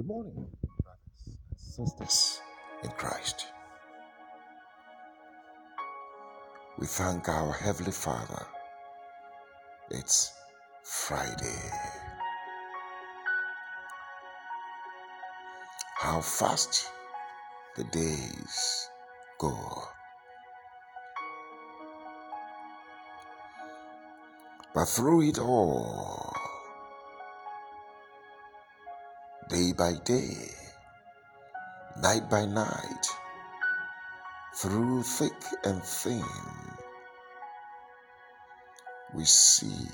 Good morning, brothers and sisters in Christ. We thank our Heavenly Father. It's Friday. How fast the days go. But through it all, day by day, night by night, through thick and thin, we see,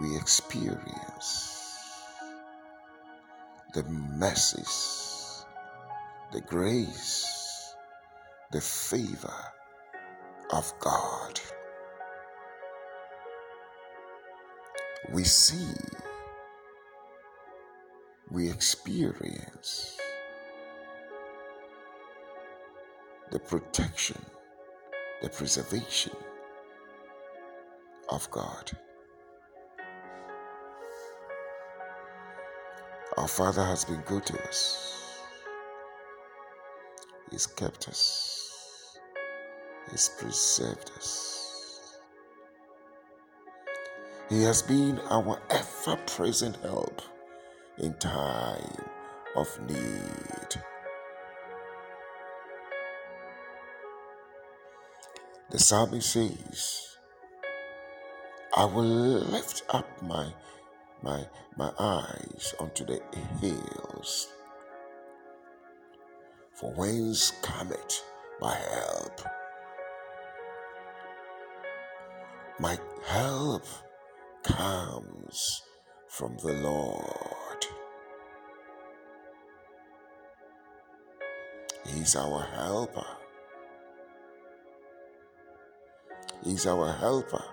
we experience the mercies, the grace, the favor of God. We see we experience the protection, the preservation of God. Our Father has been good to us. He's kept us. He's preserved us. He has been our ever present help in time of need. The psalmist says, I will lift up my my my eyes unto the hills. For whence cometh my help? My help comes from the Lord. He's our helper. He's our helper.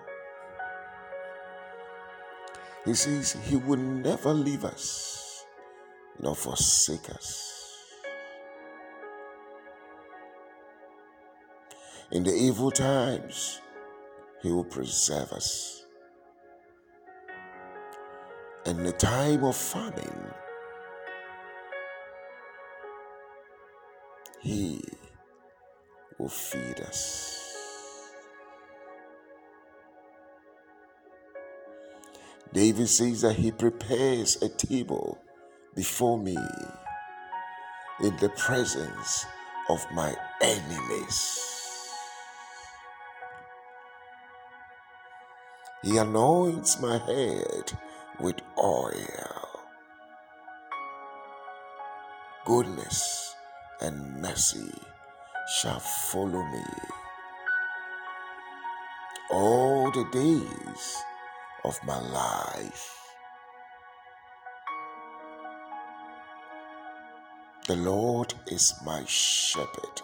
He says he will never leave us nor forsake us. In the evil times, he will preserve us. In the time of famine, he will feed us. David says that he prepares a table before me in the presence of my enemies. He anoints my head with oil. Goodness and mercy shall follow me all the days of my life. The Lord is my shepherd,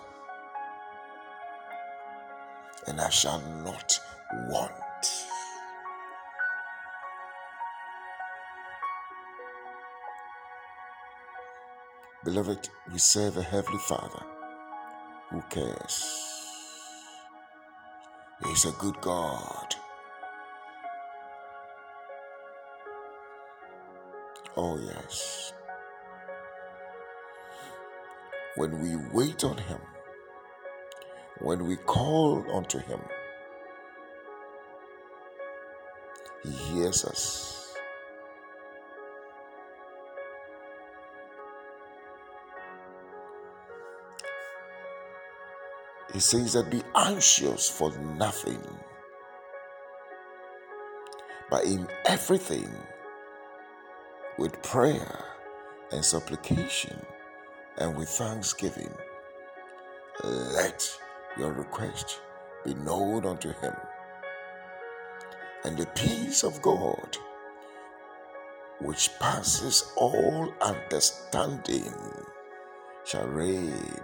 and I shall not want. Beloved, we serve a Heavenly Father who cares. He's a good God. Oh, yes. When we wait on Him, when we call unto Him, He hears us. He says that be anxious for nothing, but in everything, with prayer and supplication and with thanksgiving, let your request be known unto him. And the peace of God, which passes all understanding, shall reign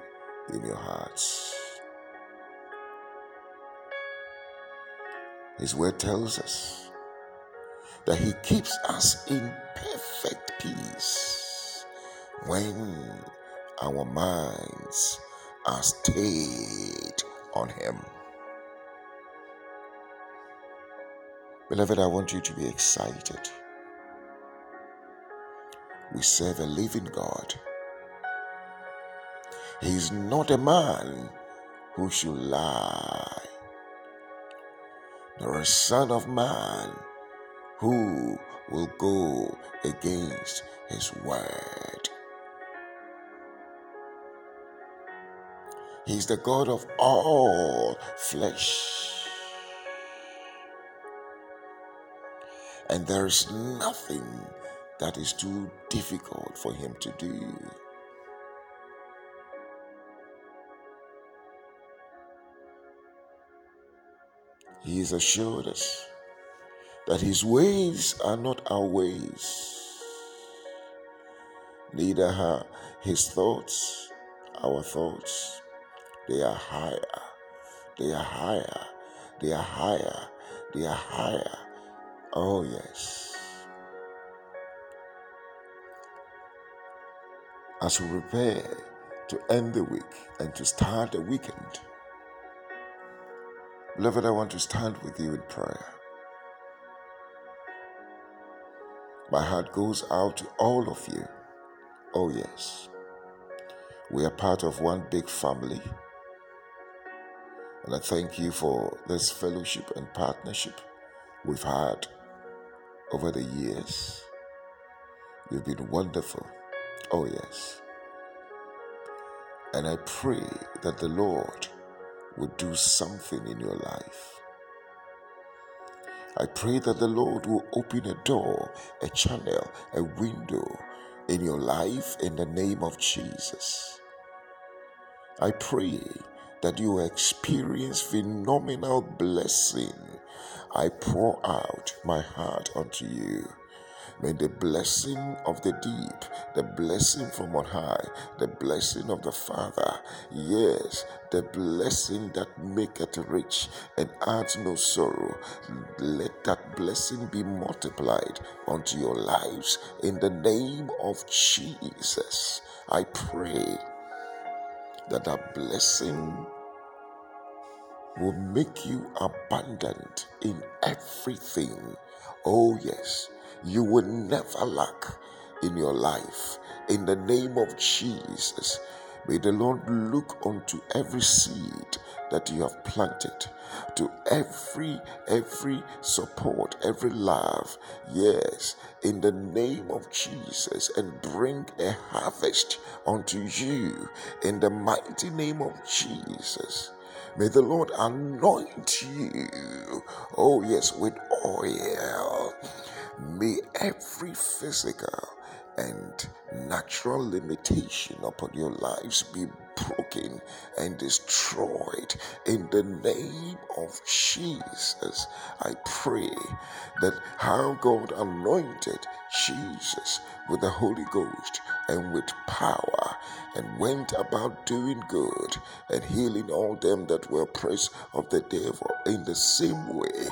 in your hearts. His word tells us that He keeps us in perfect peace when our minds are stayed on Him. Beloved, I want you to be excited. We serve a living God. He is not a man who should lie, a son of man who will go against his word. He's the God of all flesh. And there's nothing that is too difficult for him to do. He has assured us that his ways are not our ways, neither are his thoughts our thoughts. They are higher, they are higher, they are higher, they are higher. Oh, yes. As we prepare to end the week and to start the weekend, beloved, I want to stand with you in prayer. My heart goes out to all of you. Oh, yes. We are part of one big family. And I thank you for this fellowship and partnership we've had over the years. You've been wonderful. Oh, yes. And I pray that the Lord would do something in your life. I pray that the Lord will open a door, a channel, a window in your life in the name of Jesus. I pray that you experience phenomenal blessing. I pour out my heart unto you May the blessing of the deep, the blessing from on high, the blessing of the Father, yes, the blessing that maketh rich and adds no sorrow, let that blessing be multiplied unto your lives in the name of Jesus. I pray that that blessing will make you abundant in everything. Oh, yes you will never lack in your life. In the name of Jesus, may the Lord look unto every seed that you have planted, to every every support, every love. Yes, in the name of Jesus, and bring a harvest unto you in the mighty name of Jesus. May the Lord anoint you, oh yes, with oil May every physical and natural limitation upon your lives be broken and destroyed in the name of Jesus. I pray that how God anointed Jesus with the Holy Ghost and with power and went about doing good and healing all them that were oppressed of the devil. In the same way,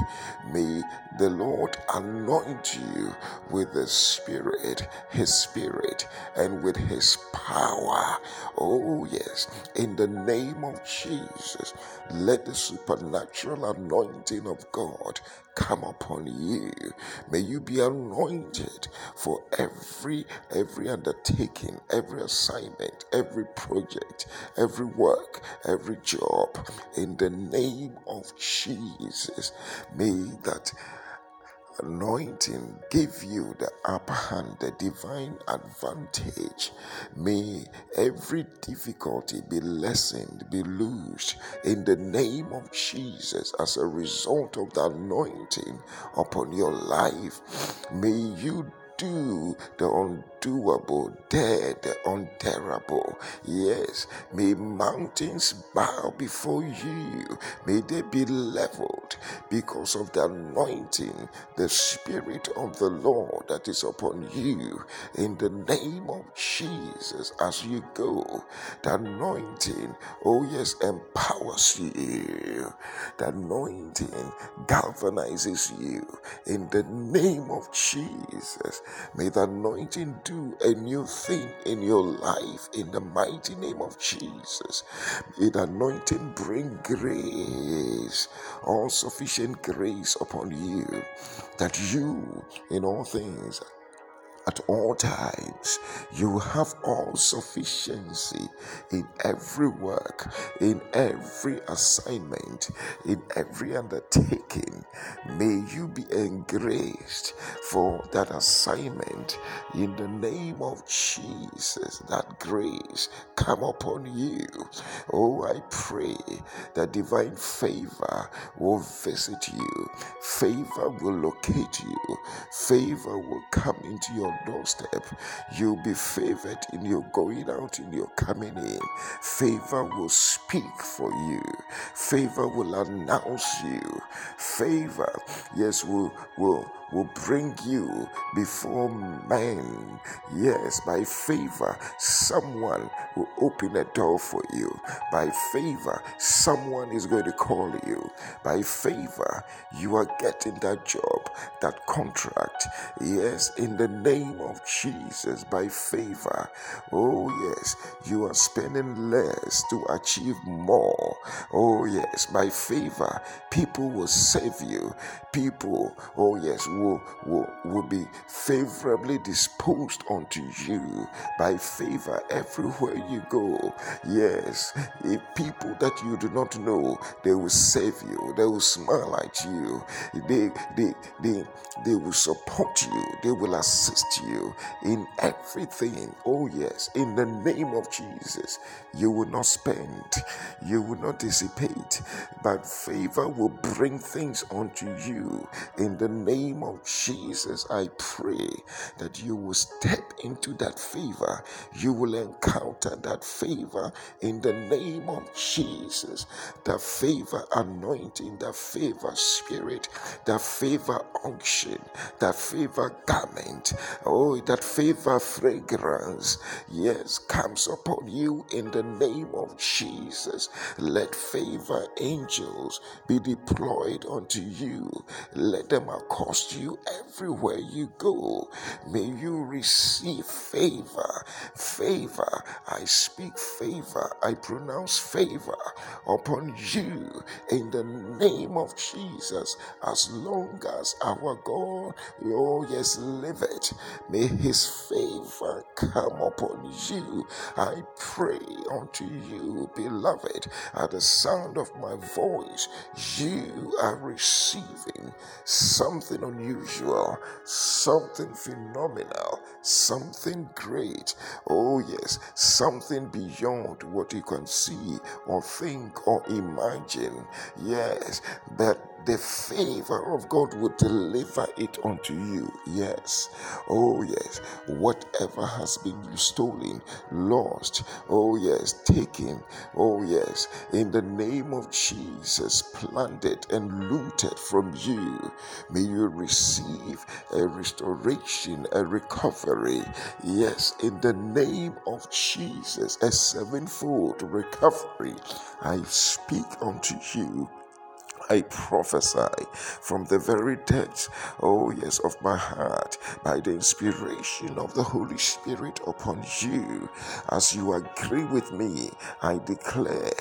may the Lord anoint you with the Spirit, His Spirit, and with His power. Oh, yes, in the name of Jesus, let the supernatural anointing of God come upon you. May you be anointed for every every undertaking, every assignment, every project, every work, every job in the name of Jesus. May that anointing give you the upper hand, the divine advantage. May every difficulty be lessened, be loosed in the name of Jesus as a result of the anointing upon your life. May you do the undoable, dead, the unbearable. Yes, may mountains bow before you. May they be leveled because of the anointing, the Spirit of the Lord that is upon you. In the name of Jesus, as you go, the anointing, oh yes, empowers you. The anointing galvanizes you. In the name of Jesus, May the anointing do a new thing in your life in the mighty name of Jesus. May the anointing bring grace, all sufficient grace upon you, that you in all things at all times. You have all sufficiency in every work, in every assignment, in every undertaking. May you be engraced for that assignment in the name of Jesus. That grace come upon you. Oh, I pray that divine favor will visit you, favor will locate you, favor will come into your doorstep. You'll be favored in your going out, in your coming in. Favor will speak for you, favor will announce you, favor, yes, will, will will bring you before men. Yes, by favor, someone will open a door for you. By favor, someone is going to call you. By favor, you are getting that job, that contract. Yes, in the name of Jesus, by favor. Oh, yes, you are spending less to achieve more. Oh, yes, by favor, people will save you. People, oh, yes, will, will, will be favorably disposed unto you by favor everywhere you go. Yes, if people that you do not know, they will save you, they will smile at you, they they they they will support you, they will assist you in everything. Oh, yes, in the name of Jesus, you will not spend, you will not dissipate, but favor will bring things unto you in the name of Jesus. I pray that you will step into that favor, you will encounter that favor in the name of Jesus. The favor anointing, the favor spirit, the favor unction, the favor garment, oh, that favor fragrance, yes, comes upon you in the name of Jesus. Let favor angels be deployed unto you. Let them accost you everywhere you go. May you receive favor. Favor. I speak favor. I pronounce favor upon you in the name of Jesus. As long as our God, oh yes, live it, may his favor come upon you. I pray unto you, beloved, at the sound of my voice, you are receiving something unusual, something phenomenal, something great. Oh, yes, something beyond what you can see or think or imagine. Yes, that the favor of God will deliver it unto you. Yes. Oh, yes. Whatever has been stolen, lost, oh, yes, taken, oh, yes, in the name of Jesus, planted and looted from you, may you receive a restoration, a recovery. Yes, in the name of Jesus, a sevenfold recovery. I speak unto you I prophesy from the very depths, oh yes, of my heart by the inspiration of the Holy Spirit upon you. As you agree with me, I declare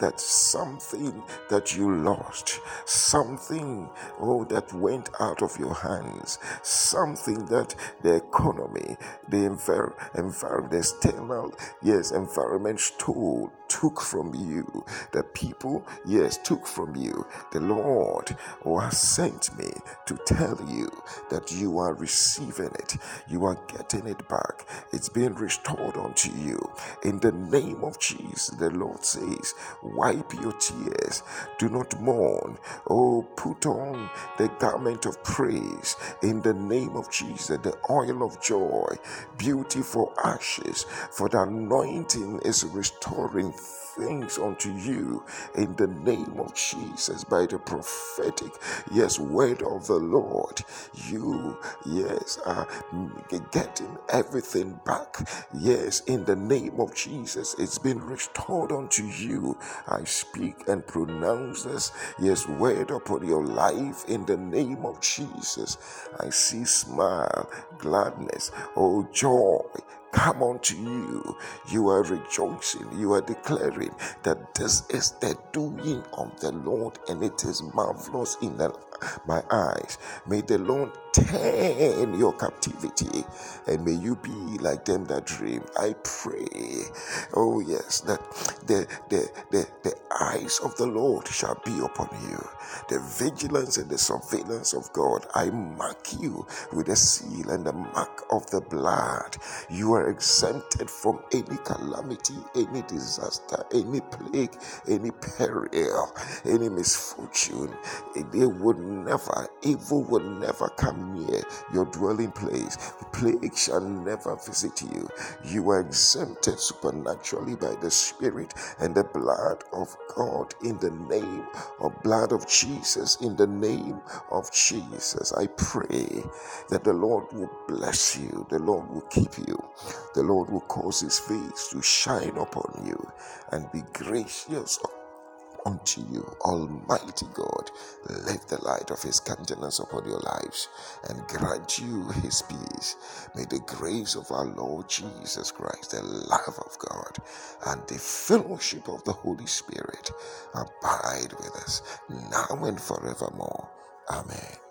that something that you lost, something, oh, that went out of your hands, something that the economy, the envir- environment, the external, yes, environment stole, took from you, the people, yes, took from you the Lord who has sent me to tell you that you are receiving it, you are getting it back. It's being restored unto you. In the name of Jesus, the Lord says, Wipe your tears, do not mourn. Oh, put on the garment of praise in the name of Jesus, the oil of joy, beautiful ashes, for the anointing is restoring things unto you in the name of Jesus by the prophetic, yes, word of the Lord. You, yes, are getting everything back. Yes, in the name of Jesus, it's been restored unto you. I speak and pronounce this, yes, word upon your life in the name of Jesus. I see smile, gladness, oh, joy come unto you. You are rejoicing. You are declaring that this is the doing of the Lord and it is marvelous in the, my eyes. May the Lord turn your captivity and may you be like them that dream. I pray, oh yes, that the, the, the, the eyes of the Lord shall be upon you. The vigilance and the surveillance of God, I mark you with the seal and the mark of the blood. You are exempted from any calamity, any disaster, any plague, any peril, any misfortune. They would never, evil would never come near your dwelling place. Plague shall never visit you. You are exempted supernaturally by the Spirit and the blood of God in the name of blood of Jesus. In the name of Jesus, I pray that the Lord will bless you, the Lord will keep you, the Lord will cause his face to shine upon you and be gracious unto you, Almighty God. Let the light of His countenance upon your lives and grant you His peace. May the grace of our Lord Jesus Christ, the love of God, and the fellowship of the Holy Spirit abide with us now and forevermore. Amen.